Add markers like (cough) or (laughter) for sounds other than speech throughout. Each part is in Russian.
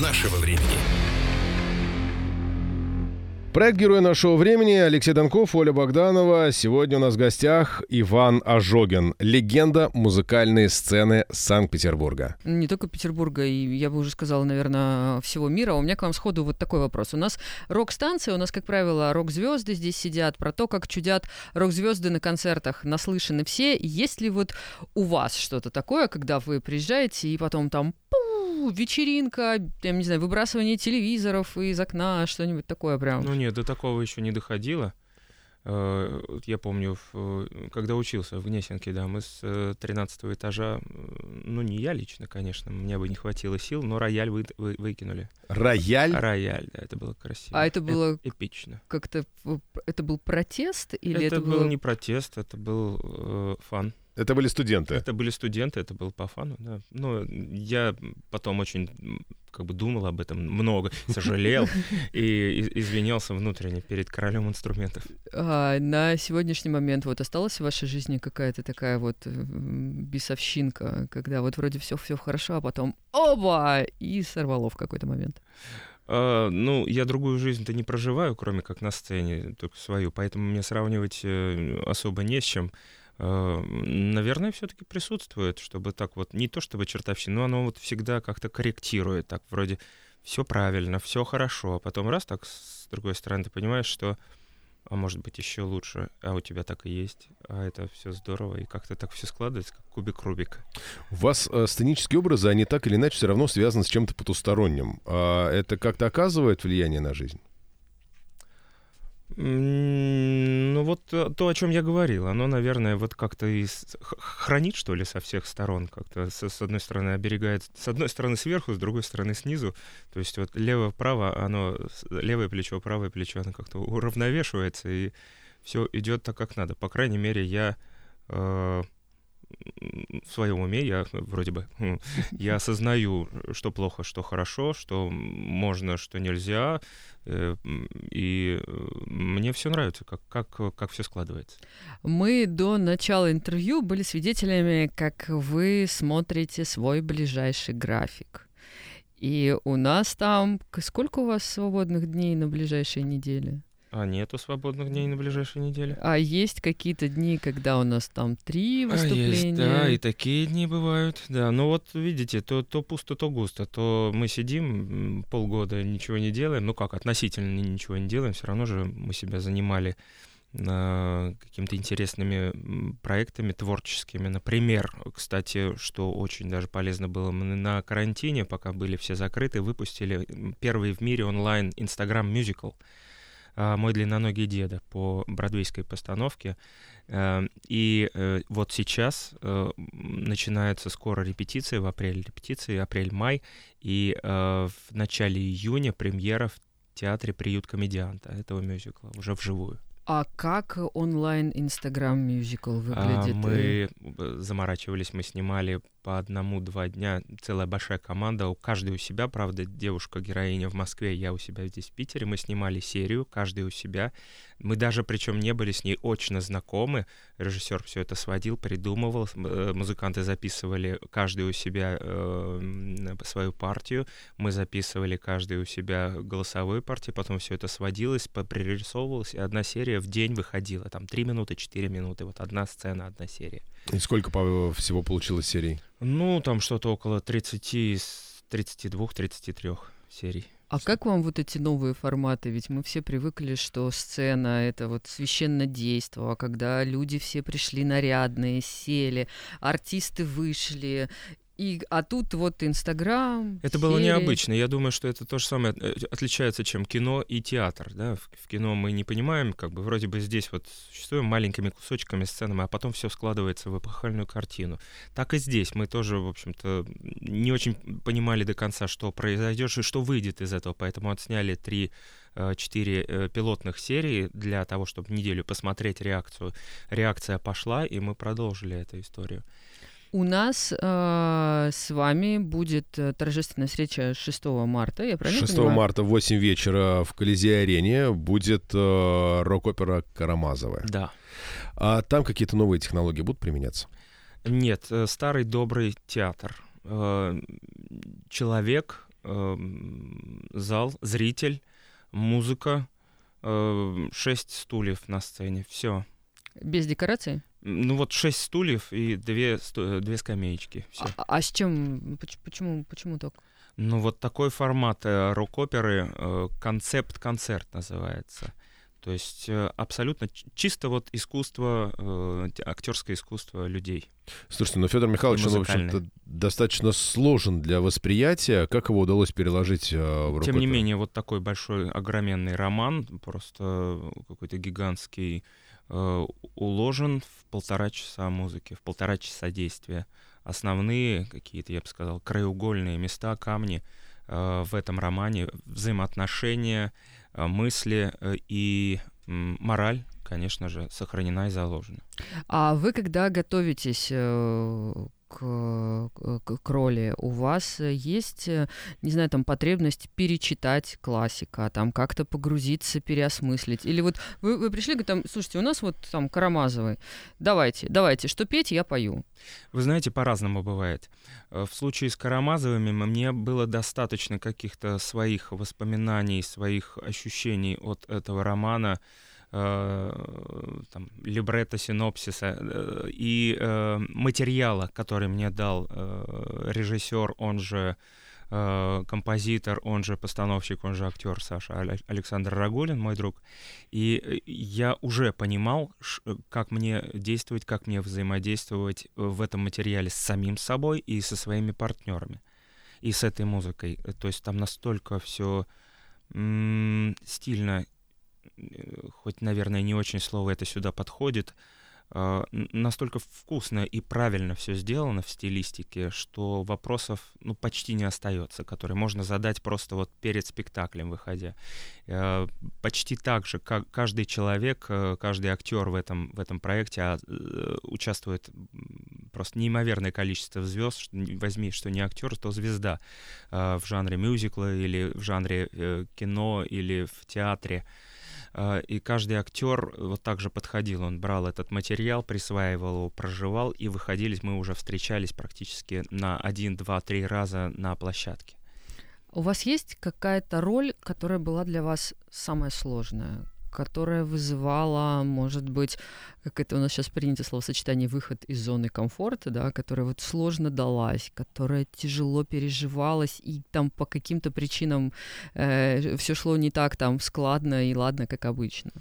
нашего времени. Проект «Герои нашего времени» Алексей Донков, Оля Богданова. Сегодня у нас в гостях Иван Ожогин, легенда музыкальной сцены Санкт-Петербурга. Не только Петербурга, и я бы уже сказала, наверное, всего мира. У меня к вам сходу вот такой вопрос. У нас рок-станция, у нас, как правило, рок-звезды здесь сидят. Про то, как чудят рок-звезды на концертах, наслышаны все. Есть ли вот у вас что-то такое, когда вы приезжаете и потом там вечеринка, я не знаю, выбрасывание телевизоров из окна, что-нибудь такое прям. Ну нет, до такого еще не доходило. Э, я помню, когда учился в Гнесинке, да, мы с 13 э, этажа, ну не я лично, конечно, мне бы не хватило сил, но рояль вы, вы, выкинули. Рояль? Рояль, да, это было красиво. А это было э эпично. Как-то это был протест или это, это был было... не протест, это был э, фан. Это были студенты? Это были студенты, это был по фану, да. Но я потом очень как бы думал об этом много, (laughs) сожалел и извинялся внутренне перед королем инструментов. А, на сегодняшний момент вот осталась в вашей жизни какая-то такая вот э, бесовщинка, когда вот вроде все все хорошо, а потом оба и сорвало в какой-то момент. Uh, ну, я другую жизнь-то не проживаю, кроме как на сцене, только свою, поэтому мне сравнивать э, особо не с чем. Э, наверное, все-таки присутствует, чтобы так вот, не то чтобы чертовщина, но оно вот всегда как-то корректирует, так вроде все правильно, все хорошо, а потом раз так с другой стороны ты понимаешь, что а может быть еще лучше, а у тебя так и есть, а это все здорово, и как-то так все складывается, как кубик Рубик. У вас э, сценические образы, они так или иначе все равно связаны с чем-то потусторонним. А это как-то оказывает влияние на жизнь? Ну вот э, то, о чем я говорил, оно, наверное, вот как-то и хранит, что ли, со всех сторон, как-то с, с одной стороны оберегает, с одной стороны сверху, с другой стороны снизу, то есть вот лево-право, оно, левое плечо, правое плечо, оно как-то уравновешивается, и все идет так, как надо. По крайней мере, я э, в своем уме я вроде бы я осознаю, что плохо, что хорошо, что можно, что нельзя, э, и э, мне все нравится, как, как, как все складывается. Мы до начала интервью были свидетелями, как вы смотрите свой ближайший график. И у нас там... Сколько у вас свободных дней на ближайшие недели? А нету свободных дней на ближайшей неделе. А есть какие-то дни, когда у нас там три выступления? А есть, да, и такие дни бывают, да. Ну вот видите, то, то пусто, то густо. То мы сидим полгода, ничего не делаем. Ну как, относительно ничего не делаем. Все равно же мы себя занимали э, какими-то интересными проектами творческими. Например, кстати, что очень даже полезно было, мы на карантине, пока были все закрыты, выпустили первый в мире онлайн Instagram Musical. А, «Мой длинноногий деда» по бродвейской постановке. Э, и э, вот сейчас э, начинается скоро репетиция, в апреле репетиции, апрель-май, и в начале июня премьера в театре «Приют комедианта» этого мюзикла, уже вживую. А как онлайн Инстаграм мюзикл выглядит? А, мы заморачивались, мы снимали по одному-два дня, целая большая команда, у каждой у себя, правда, девушка-героиня в Москве, я у себя здесь в Питере, мы снимали серию, каждый у себя. Мы даже, причем, не были с ней очно знакомы, режиссер все это сводил, придумывал, э, музыканты записывали каждый у себя э, свою партию, мы записывали каждый у себя голосовую партию, потом все это сводилось, пририсовывалось, и одна серия в день выходила, там 3 минуты, 4 минуты, вот одна сцена, одна серия. И сколько всего получилось серий? Ну, там что-то около 30, 32-33 серий. А как вам вот эти новые форматы? Ведь мы все привыкли, что сцена — это вот священное действо, а когда люди все пришли нарядные, сели, артисты вышли, и, а тут вот Инстаграм. Это было необычно. Я думаю, что это то же самое э, отличается, чем кино и театр. Да? В, в кино мы не понимаем, как бы вроде бы здесь вот существуем маленькими кусочками сценами, а потом все складывается в эпохальную картину. Так и здесь мы тоже, в общем-то, не очень понимали до конца, что произойдет и что выйдет из этого, поэтому отсняли три э, четыре э, пилотных серии для того, чтобы неделю посмотреть реакцию. Реакция пошла, и мы продолжили эту историю. У нас э, с вами будет э, торжественная встреча 6 марта, я правильно 6 понимаю? марта в 8 вечера в Колизее-арене будет э, рок-опера «Карамазовая». Да. А там какие-то новые технологии будут применяться? Нет, э, старый добрый театр. Э, человек зал, зритель, музыка, шесть стульев на сцене, все. Без декорации? Ну вот шесть стульев и две, две скамеечки. Все. А, а с чем? Почему, почему так? Ну вот такой формат э, рок-оперы, э, концепт-концерт называется. То есть э, абсолютно чисто вот искусство, э, актерское искусство людей. Слушайте, ну Федор Михайлович, он, в общем-то, достаточно сложен для восприятия. Как его удалось переложить э, в рукопись? Тем не менее, вот такой большой, огроменный роман, просто какой-то гигантский, э, уложен в полтора часа музыки, в полтора часа действия. Основные какие-то, я бы сказал, краеугольные места, камни э, в этом романе, взаимоотношения, Э, мысли э, и мораль, конечно же, сохранена и заложена. А вы, когда готовитесь э, к, к, к роли, у вас есть, не знаю, там потребность перечитать классика, там как-то погрузиться, переосмыслить? Или вот вы, вы пришли, там, слушайте, у нас вот там Карамазовый, давайте, давайте, что петь, я пою. Вы знаете, по-разному бывает. В случае с Карамазовыми мне было достаточно каких-то своих воспоминаний, своих ощущений от этого романа, Э, там, либретто, синопсиса э, и э, материала, который мне дал режиссер, он же композитор, он же постановщик, он же актер Саша Александр Рагулин, мой друг. И я уже понимал, как мне действовать, как мне взаимодействовать в этом материале с самим собой и со своими партнерами. И с этой музыкой. То есть там настолько все стильно Э, хоть, наверное, не очень слово это сюда подходит, а, настолько вкусно и правильно все сделано в стилистике, что вопросов ну, почти не остается, которые можно задать просто вот перед спектаклем, выходя. А, почти так же, как каждый человек, э, каждый актер в этом, в этом проекте а, э, участвует просто неимоверное количество звезд. Возьми, что не актер, то звезда в жанре мюзикла или в жанре кино или в театре. А, и каждый актер вот так же подходил. Он брал этот материал, присваивал его, проживал, и выходили, мы уже встречались практически на один, два, три раза на площадке. У вас есть какая-то роль, которая была для вас самая сложная? Которая вызывала, может быть, как это у нас сейчас принято словосочетание, выход из зоны комфорта, да, которая вот сложно далась, которая тяжело переживалась, и там по каким-то причинам э, все шло не так там складно и ладно, как обычно.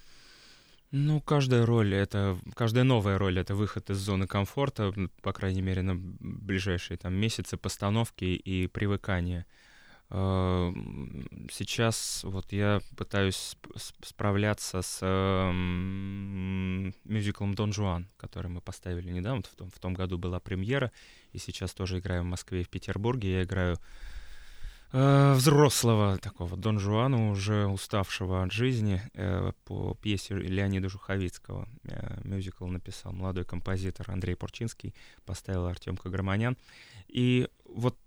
Ну, каждая роль это, каждая новая роль это выход из зоны комфорта, по крайней мере, на ближайшие там месяцы постановки и привыкания. Э, сейчас вот я пытаюсь справляться с мюзиклом «Дон Жуан», который мы поставили недавно. В том, в том году была премьера, и сейчас тоже играю в Москве и в Петербурге. Я играю э, взрослого такого Дон Жуана, уже уставшего от жизни, э, по пьесе Леонида Жуховицкого. Э, мюзикл написал молодой композитор Андрей Порчинский, поставил Артем Каграманян. И вот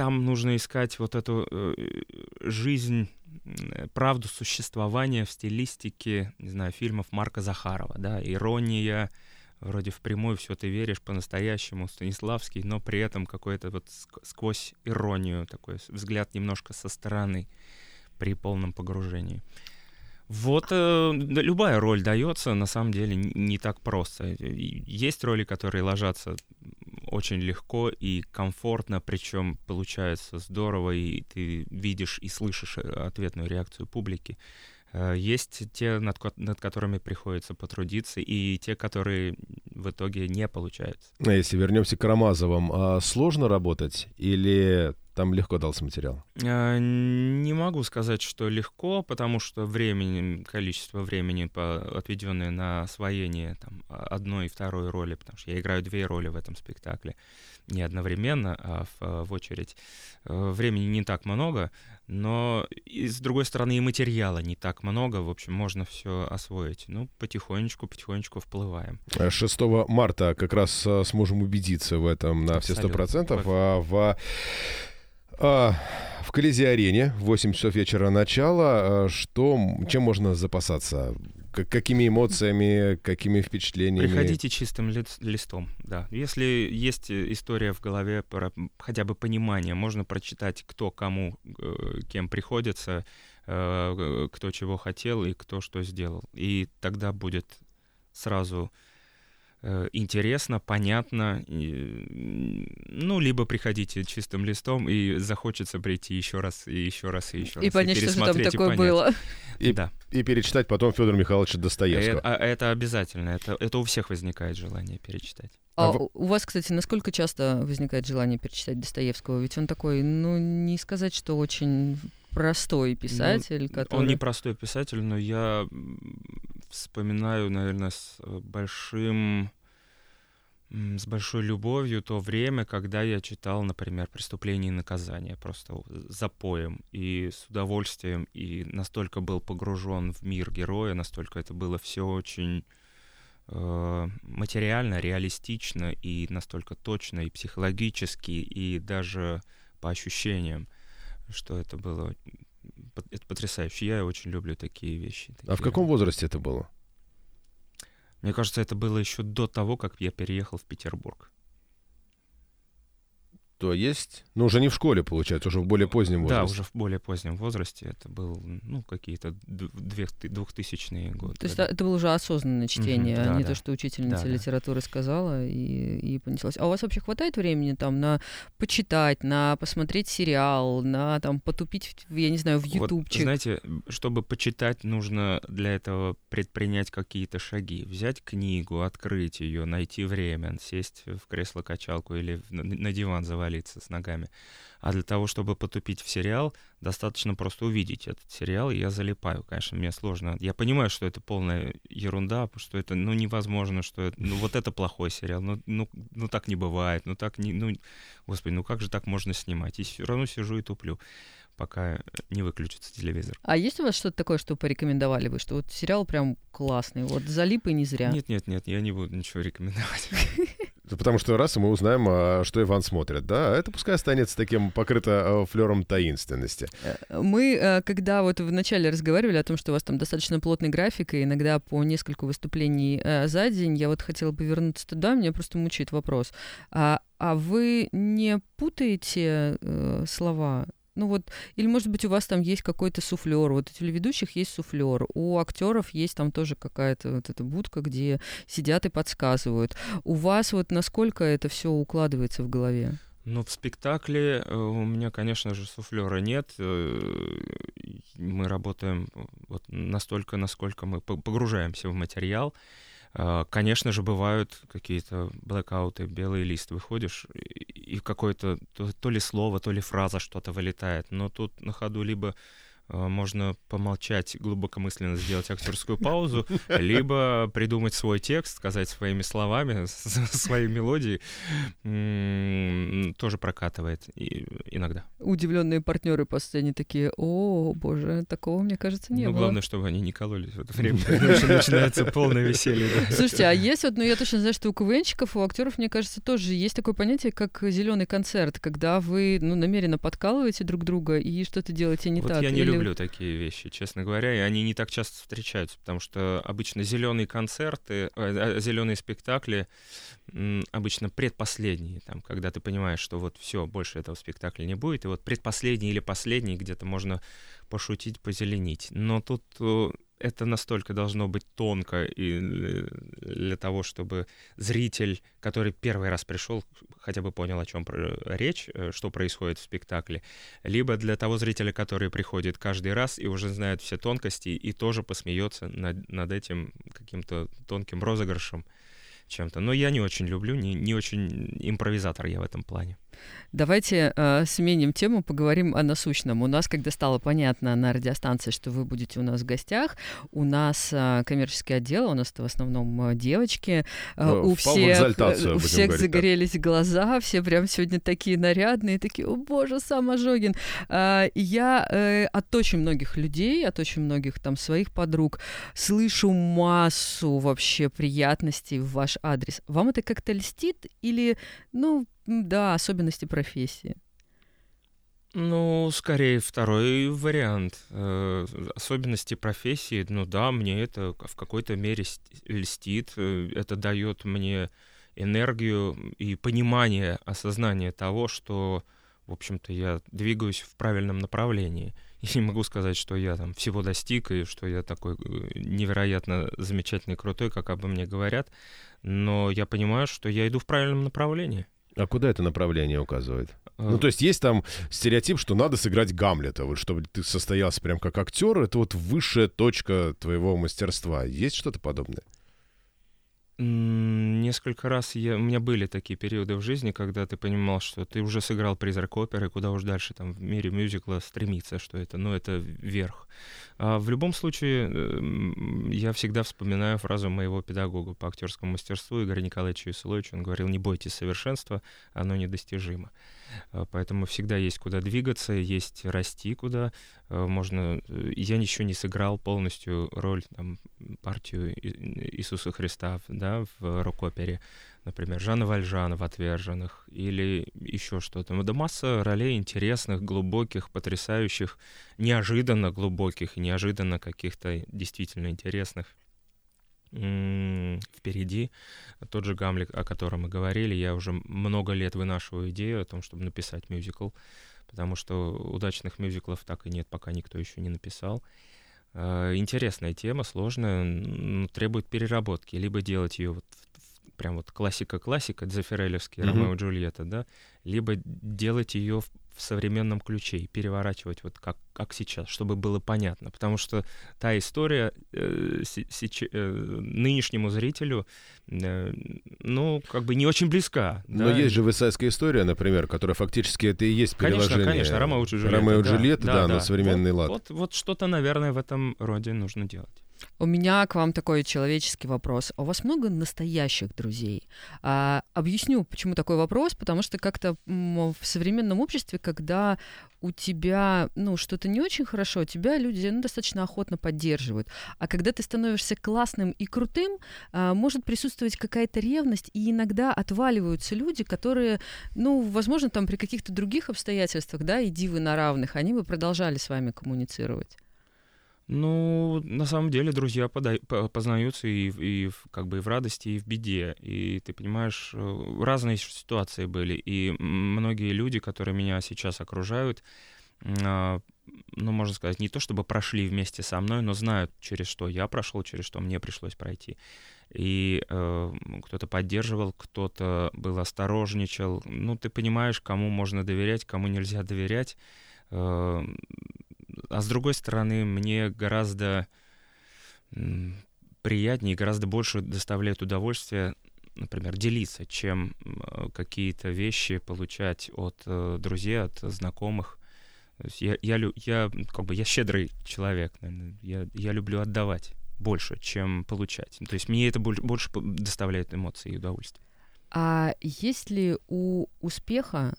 там нужно искать вот эту э, жизнь, э, правду существования в стилистике, не знаю, фильмов Марка Захарова, да, ирония, вроде впрямую все ты веришь по-настоящему, Станиславский, но при этом какой-то вот сквозь иронию такой взгляд немножко со стороны при полном погружении. Вот э, любая роль дается, на самом деле, не так просто. Есть роли, которые ложатся очень легко и комфортно, причем получается здорово, и ты видишь и слышишь э, ответную реакцию публики. Э, есть те, над, над которыми приходится потрудиться, и те, которые в итоге не получаются. А если вернемся к Рамазовым, а сложно работать или там легко дался материал? А, не могу сказать, что легко, потому что времени, количество времени, отведенное на освоение там, одной и второй роли, потому что я играю две роли в этом спектакле, не одновременно, а в, в очередь. Э, времени не так много, но и, с другой стороны и материала не так много, в общем, можно все освоить. Ну, потихонечку, потихонечку вплываем. 6 марта как раз э, сможем убедиться в этом на все сто процентов. А в а, в Колизей-арене, 8 часов вечера начала. А, что, чем можно запасаться? какими эмоциями, какими впечатлениями? Приходите чистым ли, листом, да. Если есть история в голове, про, хотя бы понимание, можно прочитать, кто кому, э, кем приходится, э, кто чего хотел и кто что сделал. И тогда будет сразу Э, интересно, понятно. И, ну, либо приходите чистым листом, и захочется прийти еще раз, и еще раз, и еще и раз. Понять, и понять, что там такое было. И, да. и перечитать потом Федора Михайловича Достоевского. Это, это обязательно. Это, это у всех возникает желание перечитать. А, а у вас, кстати, насколько часто возникает желание перечитать Достоевского? Ведь он такой, ну, не сказать, что очень простой писатель, ну, который... Он не простой писатель, но я вспоминаю, наверное, с э, большим с большой любовью то время, когда я читал, например, «Преступление и наказание» просто за поем. И с удовольствием, и настолько был погружен в мир героя, настолько это было все очень э, материально, реалистично и настолько точно, и психологически, и даже по ощущениям, что это было это потрясающе. Я очень люблю такие вещи. Такие... А в каком возрасте это было? Мне кажется, это было еще до того, как я переехал в Петербург то есть, ну уже не в школе, получается, уже в более позднем возрасте. Да, уже в более позднем возрасте. Это был, ну, какие-то двухтысячные годы. То есть это было уже осознанное чтение, mm-hmm, а да, не да. то, что учительница да, литературы да. сказала и, и понеслось. А у вас вообще хватает времени там на почитать, на посмотреть сериал, на там потупить, я не знаю, в ютубчик? Вот, знаете, чтобы почитать, нужно для этого предпринять какие-то шаги. Взять книгу, открыть ее, найти время, сесть в кресло-качалку или на диван завалить валиться с ногами. А для того, чтобы потупить в сериал, достаточно просто увидеть этот сериал, и я залипаю. Конечно, мне сложно. Я понимаю, что это полная ерунда, что это, ну, невозможно, что это, ну, вот это плохой сериал, ну, ну, ну, так не бывает, ну, так не, ну, господи, ну, как же так можно снимать? И все равно сижу и туплю пока не выключится телевизор. А есть у вас что-то такое, что порекомендовали бы, что вот сериал прям классный, вот залип и не зря? Нет, нет, нет, я не буду ничего рекомендовать. (laughs) Потому что раз, и мы узнаем, а, что Иван смотрит, да, это пускай останется таким покрыто а, флером таинственности. Э, мы, э, когда вот вначале разговаривали о том, что у вас там достаточно плотный график, и иногда по несколько выступлений э, за день, я вот хотела бы вернуться туда, меня просто мучает вопрос. А, а вы не путаете э, слова? Ну вот, или может быть у вас там есть какой-то суфлер, вот у телеведущих есть суфлер, у актеров есть там тоже какая-то вот эта будка, где сидят и подсказывают. У вас вот насколько это все укладывается в голове? Ну, в спектакле э, у меня, конечно же, суфлера нет. Э, мы работаем вот настолько, насколько мы погружаемся в материал. А, конечно же, бывают какие-то блэкауты, белый лист, выходишь, и какое-то то, то ли слово, то ли фраза что-то вылетает, но тут на ходу либо можно помолчать, глубокомысленно сделать актерскую паузу, либо придумать свой текст, сказать своими словами, (laughs) своей мелодией, тоже прокатывает иногда. Удивленные партнеры по сцене такие, о, боже, такого, мне кажется, не ну, было. Ну, главное, чтобы они не кололись в это время, (laughs) начинается полное веселье. Слушайте, а есть вот, ну, я точно знаю, что у КВНчиков, у актеров, мне кажется, тоже есть такое понятие, как зеленый концерт, когда вы, ну, намеренно подкалываете друг друга и что-то делаете не так. не люблю такие вещи, честно говоря, и они не так часто встречаются, потому что обычно зеленые концерты, э, э, зеленые спектакли обычно предпоследние, там, когда ты понимаешь, что вот все, больше этого спектакля не будет, и вот предпоследний или последний где-то можно пошутить, позеленить. Но тут э, это настолько должно быть тонко и для того, чтобы зритель, который первый раз пришел, хотя бы понял, о чем речь, э, что происходит в спектакле, либо для того зрителя, который приходит каждый раз и уже знает все тонкости и тоже посмеется над, над этим каким-то тонким розыгрышем чем-то. Но я не очень люблю, не, не очень импровизатор я в этом плане. Давайте э, сменим тему, поговорим о насущном. У нас, когда стало понятно на радиостанции, что вы будете у нас в гостях, у нас э, коммерческий отдел, у нас это в основном э, девочки, э, у всех, э, у всех говорить, загорелись да. глаза, все прям сегодня такие нарядные, такие, о боже, сам Ожогин. Э, я э, от очень многих людей, от очень многих там своих подруг слышу массу вообще приятностей в ваш адрес. Вам это как-то льстит или, ну, да, особенности профессии. Ну, скорее второй вариант. Э, особенности профессии, ну да, мне это в какой-то мере льстит, э, это дает мне энергию и понимание, осознание того, что, в общем-то, я двигаюсь в правильном направлении. (laughs) И не могу сказать, что я там всего достиг и что я такой э, невероятно замечательный, крутой, как обо мне говорят, но я понимаю, что я иду в правильном направлении. А куда это направление указывает? Ну, то есть есть там стереотип, что надо сыграть Гамлета, вот чтобы ты состоялся прям как актер, это вот высшая точка твоего мастерства. Есть что-то подобное? Несколько раз я, у меня были такие периоды в жизни, когда ты понимал, что ты уже сыграл призрак оперы, куда уж дальше там в мире мюзикла стремиться, что это, ну, это верх. А в любом случае, эм, я всегда вспоминаю фразу моего педагога по актерскому мастерству Игоря Николаевича Исуловича. Он говорил, не бойтесь совершенства, оно недостижимо. А, поэтому всегда есть куда двигаться, есть расти куда. А, можно... Э, я еще не сыграл полностью роль, там, партию Иисуса Христа да, в рок-опере. Например, Жанна Вальжана в «Отверженных» или еще что-то. Ну, да масса ролей интересных, глубоких, потрясающих, неожиданно глубоких и неожиданно каких-то действительно интересных впереди. Тот же Гамлет, о котором мы говорили, я уже много лет вынашиваю идею о том, чтобы написать мюзикл, потому что удачных мюзиклов так и нет, пока никто еще не написал. А, интересная тема, сложная, но требует переработки. Либо делать ее вот прям вот классика-классика, Дзефирелевский, mm-hmm. Ромео и Джульетта, да, либо делать ее в в современном ключе и переворачивать вот как, как сейчас, чтобы было понятно. Потому что та история э, сеч, э, нынешнему зрителю, э, ну, как бы не очень близка. Но да? есть же высайская история, например, которая фактически это и есть переложение. Конечно, конечно, Ромео и Джульетта. Ромео и Джульетта, да, да, да, на современный вот, лад. Вот, вот что-то, наверное, в этом роде нужно делать. У меня к вам такой человеческий вопрос. А у вас много настоящих друзей? А, объясню, почему такой вопрос. Потому что как-то в современном обществе, когда у тебя, ну, что-то не очень хорошо, тебя люди, ну, достаточно охотно поддерживают. А когда ты становишься классным и крутым, а, может присутствовать какая-то ревность, и иногда отваливаются люди, которые, ну, возможно, там при каких-то других обстоятельствах, да, иди вы на равных, они бы продолжали с вами коммуницировать. Ну, на самом деле, друзья подай, познаются и, и как бы и в радости, и в беде. И ты понимаешь, э, разные ситуации были. И многие люди, которые меня сейчас окружают, а, ну, можно сказать, не то чтобы прошли вместе со мной, но знают, через что я прошел, через что мне пришлось пройти. И э, кто-то поддерживал, кто-то был осторожничал. Ну, ты понимаешь, кому можно доверять, кому нельзя доверять. Э, а с другой стороны, мне гораздо приятнее, гораздо больше доставляет удовольствие, например, делиться, чем какие-то вещи получать от э, друзей, от знакомых. Я, я, я, как бы, я щедрый человек, наверное. Я, я люблю отдавать больше, чем получать. То есть мне это больше доставляет эмоции и удовольствие. А есть ли у успеха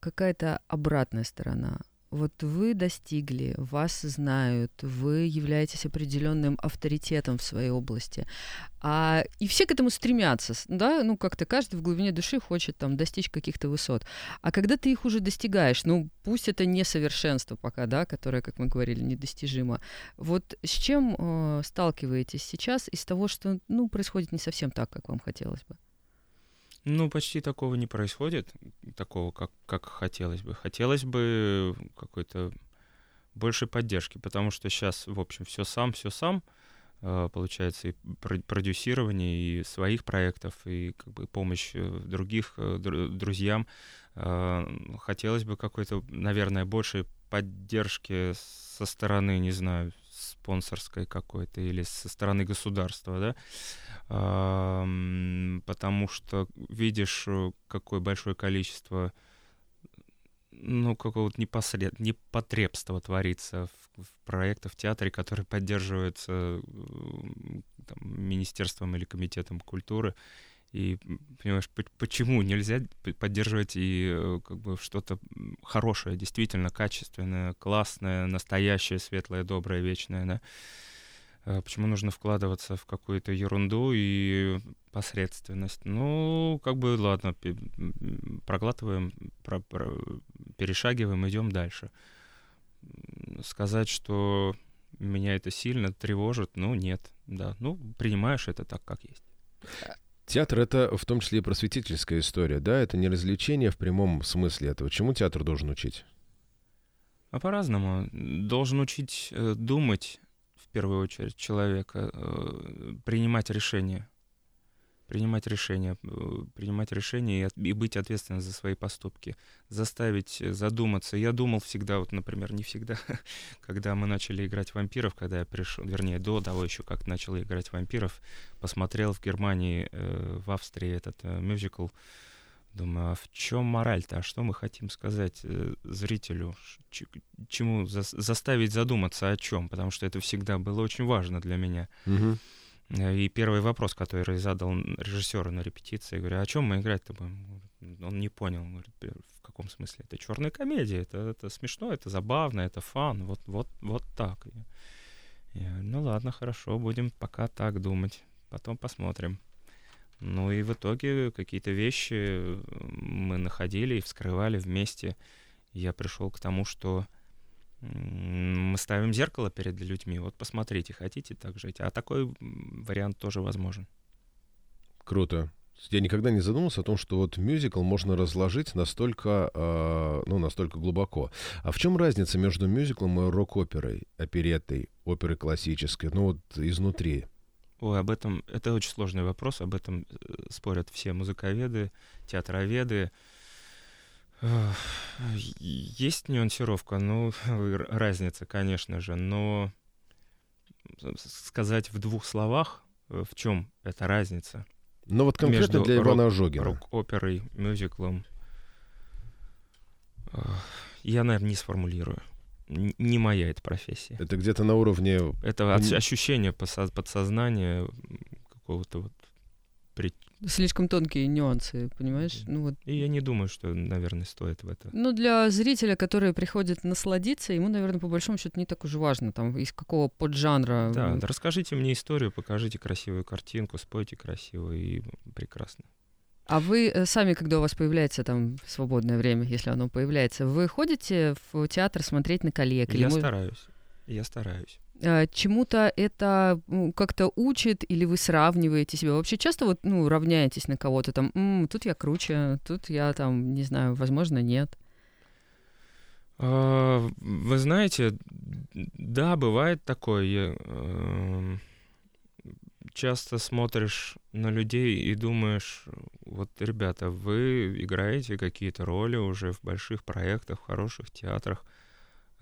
какая-то обратная сторона? Вот вы достигли, вас знают, вы являетесь определенным авторитетом в своей области, а, и все к этому стремятся, да, ну как-то каждый в глубине души хочет там достичь каких-то высот. А когда ты их уже достигаешь, ну пусть это не совершенство пока, да, которое, как мы говорили, недостижимо. Вот с чем э, сталкиваетесь сейчас из того, что, ну, происходит не совсем так, как вам хотелось бы? Ну, почти такого не происходит, такого, как, как хотелось бы. Хотелось бы какой-то большей поддержки, потому что сейчас, в общем, все сам, все сам, э, получается, и продюсирование и своих проектов, и как бы помощь э, других э, друзьям. Хотелось бы какой-то, наверное, большей поддержки со стороны, не знаю, спонсорской какой-то или со стороны государства, да, потому что видишь, э, какое большое количество ну, какого-то непосред... непотребства творится в, в проектах в театре, которые поддерживаются э, там, Министерством или Комитетом культуры. И понимаешь, почему нельзя поддерживать и э, как бы что-то хорошее, действительно качественное, классное, настоящее, светлое, доброе, вечное, да? Э, почему нужно вкладываться в какую-то ерунду и посредственность? Ну, как бы, ладно, проглатываем, про, про, перешагиваем, идем дальше. Сказать, что меня это сильно тревожит, ну, нет, да. Ну, принимаешь это так, как есть. Театр — это в том числе и просветительская история, да? Это не развлечение в прямом смысле этого. Чему театр должен учить? А по-разному. Должен учить э, думать, в первую очередь, человека, э, принимать решения принимать решения, э, принимать решения и, и быть ответственным за свои поступки, заставить э, задуматься. Я думал всегда, вот, например, не всегда, (laughs) когда мы начали играть вампиров, когда я пришел, вернее, до того еще, как начал играть вампиров, посмотрел в Германии, э, в Австрии этот э, мюзикл, Думаю, а в чем мораль-то? А что мы хотим сказать э, зрителю? Ч- чему за- заставить задуматься о чем? Потому что это всегда было очень важно для меня. Угу. Э, и первый вопрос, который задал режиссеру на репетиции, говорю, «А о чем мы играть-то будем? Он не понял, он говорит, в каком смысле? Это черная комедия, это, это смешно, это забавно, это фан, вот, вот, вот так. Я, ну ладно, хорошо, будем пока так думать, потом посмотрим. Ну и в итоге какие-то вещи мы находили и вскрывали вместе. Я пришел к тому, что мы ставим зеркало перед людьми. Вот посмотрите, хотите так жить. А такой вариант тоже возможен. Круто. Я никогда не задумывался о том, что вот мюзикл можно разложить настолько, э, ну, настолько глубоко. А в чем разница между мюзиклом и рок-оперой, опереттой, оперой классической, ну вот изнутри? Ой, об этом, это очень сложный вопрос, об этом э, спорят все музыковеды, театроведы. Есть нюансировка, ну, (laughs) разница, конечно же, но сказать в двух словах, э, в чем эта разница. Ну вот конкретно для Ивана Ожогина. Рок-оперой, мюзиклом. Я, наверное, не сформулирую. Не моя эта профессия. Это где-то на уровне... Это ощущение подсознания какого-то вот слишком тонкие нюансы, понимаешь? Ну, вот. И я не думаю, что, наверное, стоит в это. Ну, для зрителя, который приходит насладиться, ему, наверное, по большому счету не так уж важно, там, из какого поджанра. Да, да расскажите мне историю, покажите красивую картинку, спойте красиво и прекрасно. А вы э, сами, когда у вас появляется там свободное время, если оно появляется, вы ходите в театр смотреть на коллег? Я или стараюсь. Я стараюсь. Э, чему-то это как-то учит или вы сравниваете себя? Вообще часто вот, ну, равняетесь на кого-то там, М, тут я круче, тут я там, не знаю, возможно, нет. А, вы знаете, да, бывает такое. Эм, часто смотришь на людей и думаешь, вот, ребята, вы играете какие-то роли уже в больших проектах, в хороших театрах.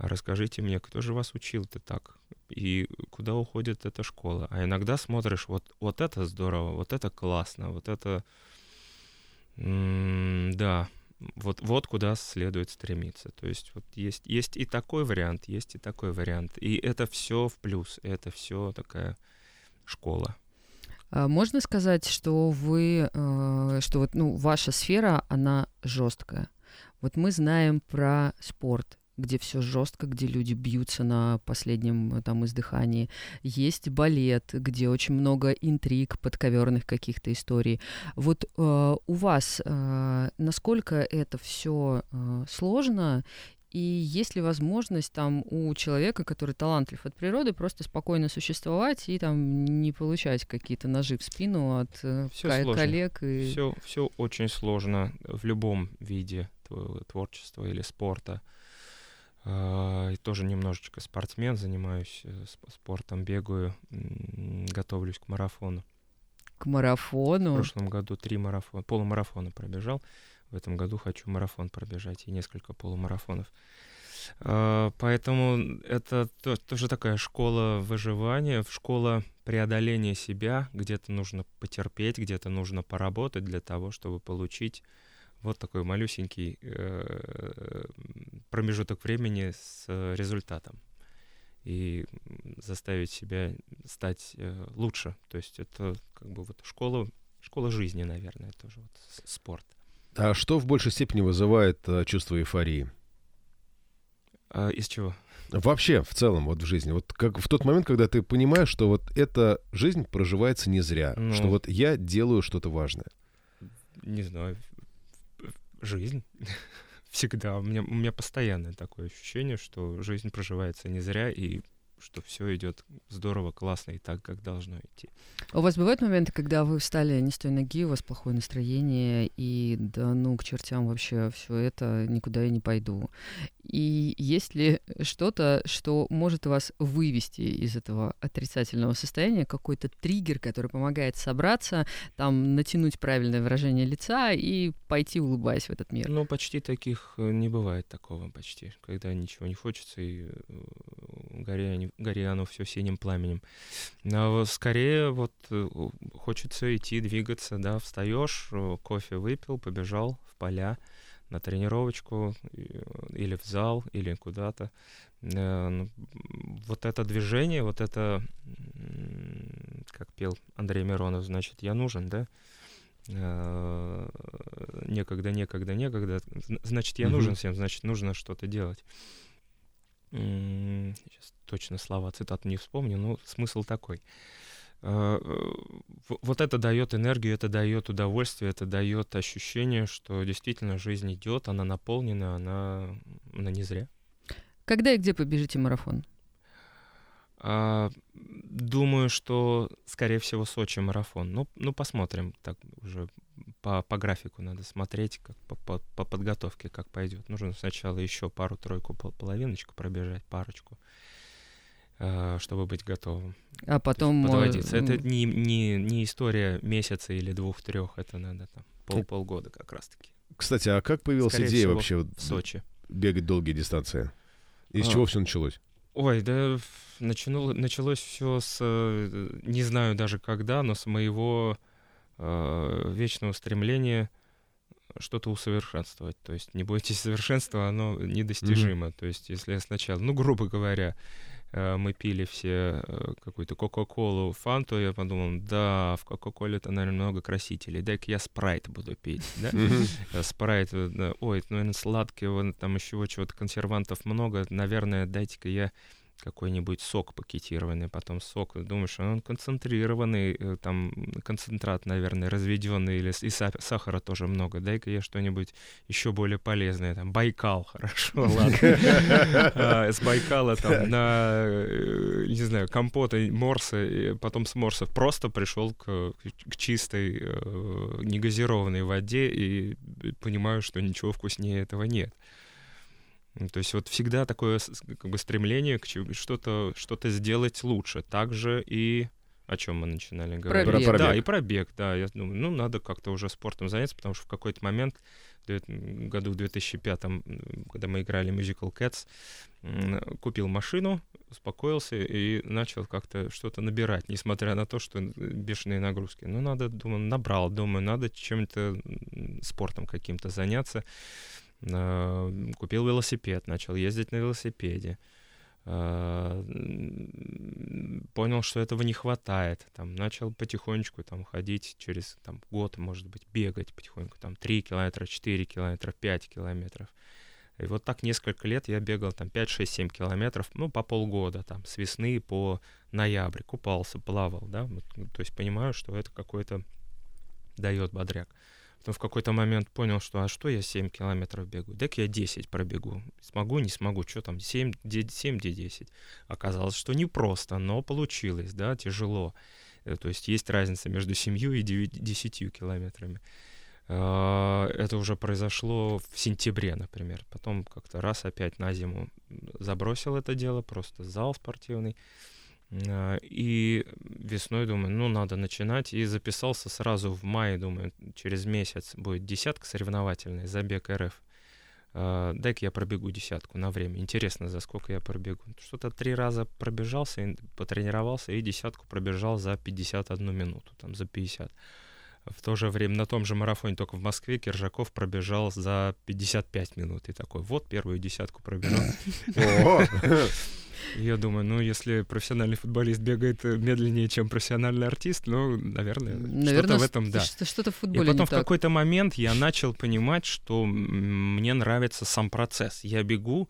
А расскажите мне, кто же вас учил-то так? И куда уходит эта школа? А иногда смотришь, вот, вот это здорово, вот это классно, вот это... М- да, вот, вот куда следует стремиться. То есть вот есть, есть и такой вариант, есть и такой вариант. И это все в плюс, это все такая школа. А можно сказать, что вы, э, что вот, ну, ваша сфера, она жесткая. Вот мы знаем про спорт, где все жестко, где люди бьются на последнем э, там издыхании. Есть балет, где очень много интриг, подковерных каких-то историй. Вот э, у вас э, насколько это все э, сложно и есть ли возможность там у человека, который талантлив от природы, просто спокойно существовать и там не получать какие-то ножи в спину от э, ко- коллег? И... Все, все очень сложно в любом виде творчества или спорта. А, и тоже немножечко спортсмен, занимаюсь э, спортом, бегаю, готовлюсь к марафону. К марафону? В прошлом году три марафона, полумарафона пробежал. В этом году хочу марафон пробежать и несколько полумарафонов. А, поэтому это тоже такая школа выживания, школа преодоления себя. Где-то нужно потерпеть, где-то нужно поработать для того, чтобы получить вот такой малюсенький э, промежуток времени с результатом и заставить себя стать э, лучше. То есть это как бы вот школа, школа жизни, наверное, тоже вот спорт. А что в большей степени вызывает э, чувство эйфории? А, из чего? Вообще, в целом, вот в жизни, вот как в тот момент, когда ты понимаешь, что вот эта жизнь проживается не зря, Ну. что вот я делаю что-то важное. Не знаю, жизнь. (laughs) Всегда. У меня, у меня постоянное такое ощущение, что жизнь проживается не зря, и что все идет здорово, классно и так, как должно идти. А У вас бывают моменты, когда вы встали не с той ноги, у вас плохое настроение, и да ну к чертям вообще все это, никуда я не пойду. И есть ли что-то, что может вас вывести из этого отрицательного состояния, какой-то триггер, который помогает собраться, там натянуть правильное выражение лица и пойти улыбаясь в этот мир? Ну, почти таких э, не бывает такого почти, когда ничего не хочется, и э, горе, горе оно все синим пламенем. Вот скорее вот э, хочется идти, двигаться, да, встаешь, э, кофе выпил, побежал в поля на тренировочку и- или в зал, или куда-то. Э, Вот это движение, вот это, как пел Андрей Миронов, значит, я нужен, да? Э, некогда, некогда, некогда. Зн- Значит, я нужен всем, значит, нужно что-то делать. Сейчас точно слова цитат не вспомню, но смысл такой. Э, Вот это дает энергию, это дает удовольствие, это дает ощущение, что действительно жизнь идет, она наполнена, она, она не зря. Когда и где побежите марафон? А, думаю, что, скорее всего, Сочи марафон. Ну, ну посмотрим. Так уже по, по графику надо смотреть, как по, по, по подготовке, как пойдет. Нужно сначала еще пару-тройку, пол- половиночку пробежать, парочку, а, чтобы быть готовым. А потом... э, подводиться. Это не, не, не история месяца или двух-трех, это надо там пол, Так. полгода как раз-таки. Кстати, а как появилась Скорее идея всего, вообще В Сочи. бегать долгие дистанции? Из А. чего все началось? Ой, да начало- началось все с, э, не знаю даже когда, но с моего э, вечного стремления что-то усовершенствовать. То есть не бойтесь совершенства, оно недостижимо. То есть если я сначала, ну, грубо говоря, э, мы пили все э, какую-то Кока-Колу, Фанту, я подумал, да, в Кока-Коле это, наверное, много красителей, дай-ка я спрайт буду пить, да? (laughs) Э, спрайт, э, ой, ну, наверное, сладкий, там еще чего-то, консервантов много, наверное, дайте-ка я какой-нибудь сок пакетированный, потом сок, думаешь, он концентрированный, э, там концентрат, наверное, разведенный, или и са- сахара тоже много, дай-ка я что-нибудь еще более полезное, там, Байкал, (laughs) хорошо, (laughs) ладно. А, С Байкала там на, э, не знаю, компота, морса, и потом с морсов просто пришел к, к чистой, э, негазированной воде и понимаю, что ничего вкуснее этого нет. То есть вот всегда такое как бы стремление к что-то что сделать лучше. Также и о чем мы начинали говорить. Пробег. Про Да, пробег. и пробег, да. Я думаю, ну, надо как-то уже спортом заняться, потому что в какой-то момент, в году в 2005, м, когда мы играли Musical Cats, купил машину, успокоился и начал как-то что-то набирать, несмотря на то, что бешеные нагрузки. Ну, надо, думаю, набрал, думаю, надо чем-то спортом каким-то заняться. А, Купил велосипед, начал ездить на велосипеде. М, Понял, что этого не хватает. Там, начал потихонечку там, ходить через там, год, может быть, бегать потихоньку. Там 3 километра, 4 километра, 5 километров. И вот так несколько лет я бегал там 5, 6, 7 километров, ну, по полгода, там, с весны по ноябрь. Купался, плавал, да. Вот, ну, то есть понимаю, что это какой-то дает бодряк. Потом в какой-то момент понял, что а что я 7 километров бегу? Так я 10 пробегу. Смогу, не смогу, что там, 7, где, 7, где 10. Оказалось, что непросто, но получилось, да, тяжело. Э, То есть есть разница между 7 и 9, 10 километрами. А, Это уже произошло в сентябре, например. Потом как-то раз опять на зиму забросил это дело, просто зал спортивный. А, И весной думаю, ну, надо начинать. И записался сразу в мае, думаю, через месяц будет десятка соревновательная, забег РФ. А, Дай-ка я пробегу десятку на время. Интересно, за сколько я пробегу. Что-то три раза пробежался, потренировался, и десятку пробежал за 51 минуту, там, за 50. В то же время на том же марафоне, только в Москве, Киржаков пробежал за 55 минут. И такой, вот первую десятку пробежал. (laughs) И Я думаю, ну, если профессиональный футболист бегает э, медленнее, чем профессиональный артист, ну, наверное, Наверное, что-то в этом, да. что- что-то в И футболе потом не в какой-то момент я начал понимать, что мне нравится сам процесс. Я бегу,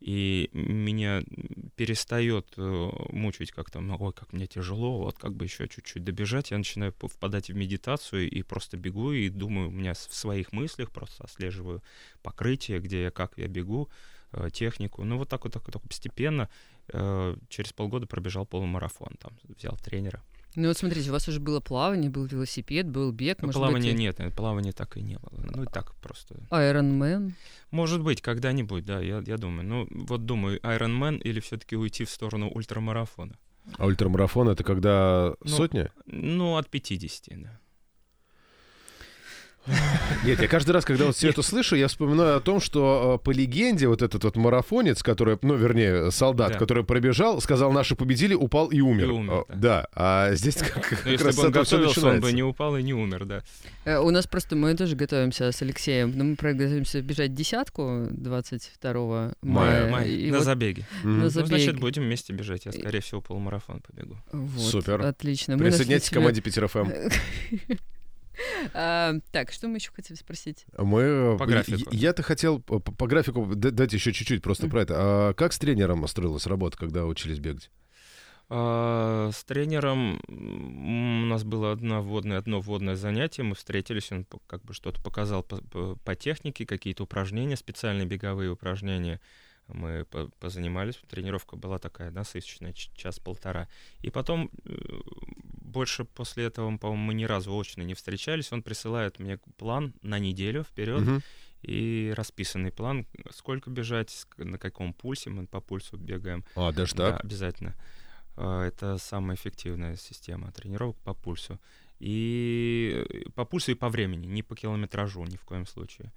и меня перестает э, мучить как-то, ну, ой, как мне тяжело, вот как бы еще чуть-чуть добежать, я начинаю впадать в медитацию и просто бегу и думаю, у меня в своих мыслях просто отслеживаю покрытие, где я, как я бегу, технику. Ну вот так вот, так, так постепенно э, через полгода пробежал полумарафон, там взял тренера. Ну вот смотрите, у вас уже было плавание, был велосипед, был бег. Ну, плавания быть... нет, плавания так и не было. Ну и так просто. Iron Man? Может быть, когда-нибудь, да, я, я думаю. Ну вот думаю, Iron Man или все-таки уйти в сторону ультрамарафона. А ультрамарафон это когда ну, сотня? Ну, от 50, да. (laughs) Нет, я каждый раз, когда вот все это слышу, я вспоминаю о том, что э, по легенде вот этот вот марафонец, который, ну, вернее, солдат, да. который пробежал, сказал, наши победили, упал и умер. Умер да. а здесь как, как если раз бы он готовился, он бы не упал и не умер, да. Э, у нас просто, мы тоже готовимся с Алексеем, но мы готовимся бежать десятку 22 мая. на забеге. На забеге. Ну, значит, будем вместе бежать. Я, скорее всего, полумарафон побегу. Супер. Отлично. Присоединяйтесь к команде Питер ФМ. (laughs) А, так, что мы еще хотели спросить? Мы... Э, по графику. Я-то хотел по, по графику дать еще чуть-чуть просто про это. А как с тренером строилась работа, когда учились бегать? А, с тренером у нас было одно вводное, одно вводное занятие. Мы встретились, он как бы что-то показал по, по, по технике, какие-то упражнения, специальные беговые упражнения мы позанимались, тренировка была такая насыщенная, час-полтора. И потом э, больше после этого, по-моему, мы ни разу очно не встречались. Он присылает мне план на неделю вперед. Угу. И расписанный план, сколько бежать, на каком пульсе, мы по пульсу бегаем. А, даже так? Да, обязательно. А, это самая эффективная система тренировок по пульсу. И э, по пульсу и по времени, не по километражу ни в коем случае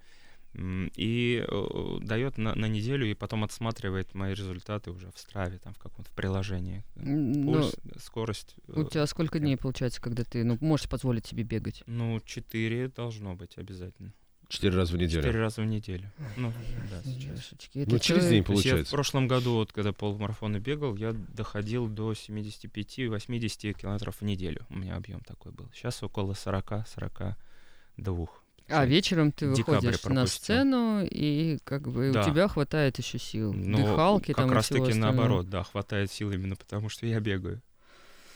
и э, дает на, на неделю и потом отсматривает мои результаты уже в Страве, там в каком-то приложении. Пульс, ну, скорость. У тебя сколько дней получается, когда ты ну, можешь позволить себе бегать? Ну, четыре должно быть обязательно. Четыре раза в неделю? Четыре раза в неделю. Ну, да, сейчас. ну, через день получается. Я в прошлом году, вот, когда полумарафоны бегал, я доходил до 75-80 километров в неделю. У меня объем такой был. Сейчас около 40-42. А вечером ты выходишь на сцену, и как бы да. у тебя хватает еще сил. Но Дыхалки как там раз таки наоборот, да, хватает сил именно потому, что я бегаю.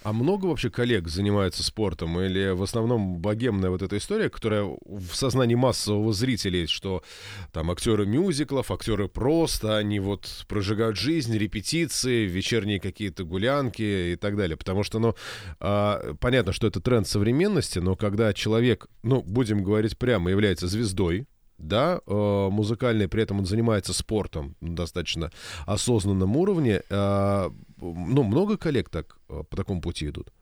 А много вообще коллег занимаются спортом? Или в основном богемная вот эта история, которая в сознании массового зрителя есть, что там актеры мюзиклов, актеры просто, они вот прожигают жизнь, репетиции, вечерние какие-то гулянки и так далее. Потому что, ну, а, понятно, что это тренд современности, но когда человек, ну, будем говорить прямо, является звездой, да, э, музыкальный, при этом он занимается спортом на достаточно осознанном уровне. Э, ну, много коллег так э, по такому пути идут?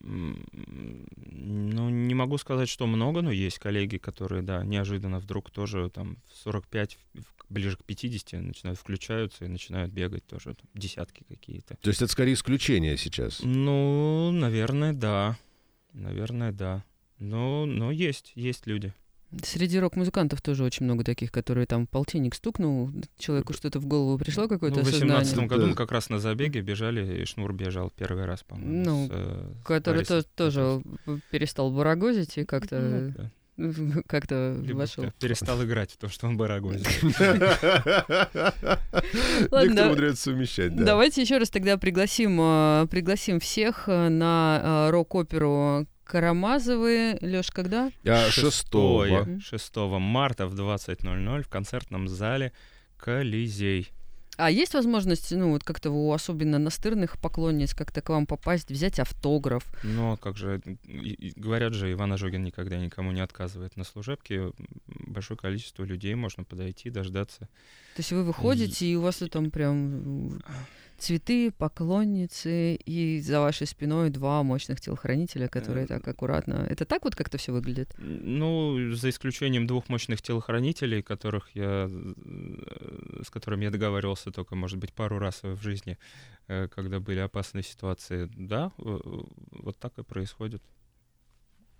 Ну, не могу сказать, что много, но есть коллеги, которые, да, неожиданно вдруг тоже там в 45, ближе к 50 начинают включаются и начинают бегать тоже, там, десятки какие-то. То есть это скорее исключение сейчас? Ну, наверное, да. Наверное, да. Но, но есть, есть люди. Среди рок-музыкантов тоже очень много таких, которые там полтинник стукнул, человеку что-то в голову пришло, какое-то ну, В 2018 году мы как раз на забеге бежали, и Шнур бежал первый раз, по-моему. Ну, с, э, который то, тоже перестал барагозить и как-то... Ну, (laughs) да как-то вошел. Перестал играть в то, что он барагозит. (laughs) Некоторые умудряются совмещать, да. Давайте еще раз тогда пригласим, э, пригласим всех э, на рок-оперу Карамазовы, Лёш, когда? 6, 6 марта в 20.00 в концертном зале Колизей. А есть возможность, ну, вот как-то у особенно настырных поклонниц как-то к вам попасть, взять автограф? Ну, а как же, говорят же, Иван Ожогин никогда никому не отказывает на служебке. Большое количество людей можно подойти, дождаться. То есть вы выходите, и, и у вас там прям цветы, поклонницы, и за вашей спиной два мощных телохранителя, которые э, так аккуратно... Это так вот как-то все выглядит? Ну, за исключением двух мощных телохранителей, которых я, э, с которыми я договаривался только, может быть, пару раз в жизни, э, когда были опасные ситуации. Да, вот так и происходит.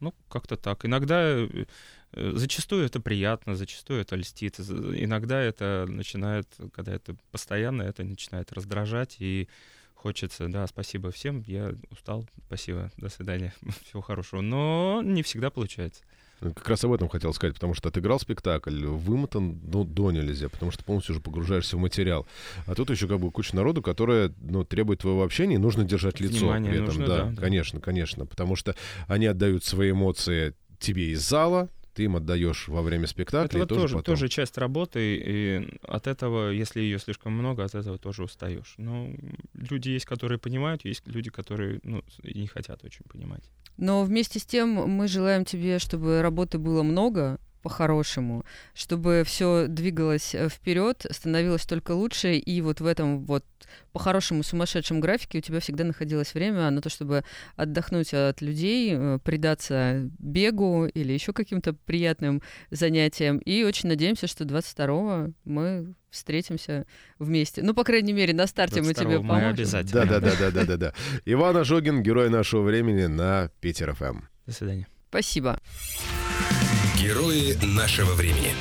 Ну, как-то так. Иногда, э, зачастую это приятно, зачастую это льстит. Иногда это начинает, когда это постоянно, это начинает раздражать, и хочется, да, спасибо всем, я устал, спасибо, до свидания, (laughs) всего хорошего. Но не всегда получается. Как раз об этом хотел сказать, потому что отыграл спектакль, вымотан ну, до нельзя, потому что полностью уже погружаешься в материал. А тут еще как бы куча народу, которая ну, требует твоего общения, и нужно держать лицо Внимание при этом. нужно, да, да, да. конечно, конечно. Потому что они отдают свои эмоции тебе из зала, ты им отдаешь во время спектакля. Это и вот тоже, тоже, потом. тоже часть работы, и от этого, если ее слишком много, от этого тоже устаешь. Но люди есть, которые понимают, есть люди, которые ну, и не хотят очень понимать. Но вместе с тем мы желаем тебе, чтобы работы было много, по-хорошему, чтобы все двигалось вперед, становилось только лучше, и вот в этом вот по-хорошему сумасшедшем графике у тебя всегда находилось время на то, чтобы отдохнуть от людей, э, предаться бегу или еще каким-то приятным занятиям. И очень надеемся, что 22-го мы встретимся вместе. Ну, по крайней мере, на старте мы тебе 22-го мы поможем. обязательно. Да, да, да, да, да, да, да. Иван Ожогин, герой нашего времени на Питер ФМ. До свидания. Спасибо. Герои нашего времени.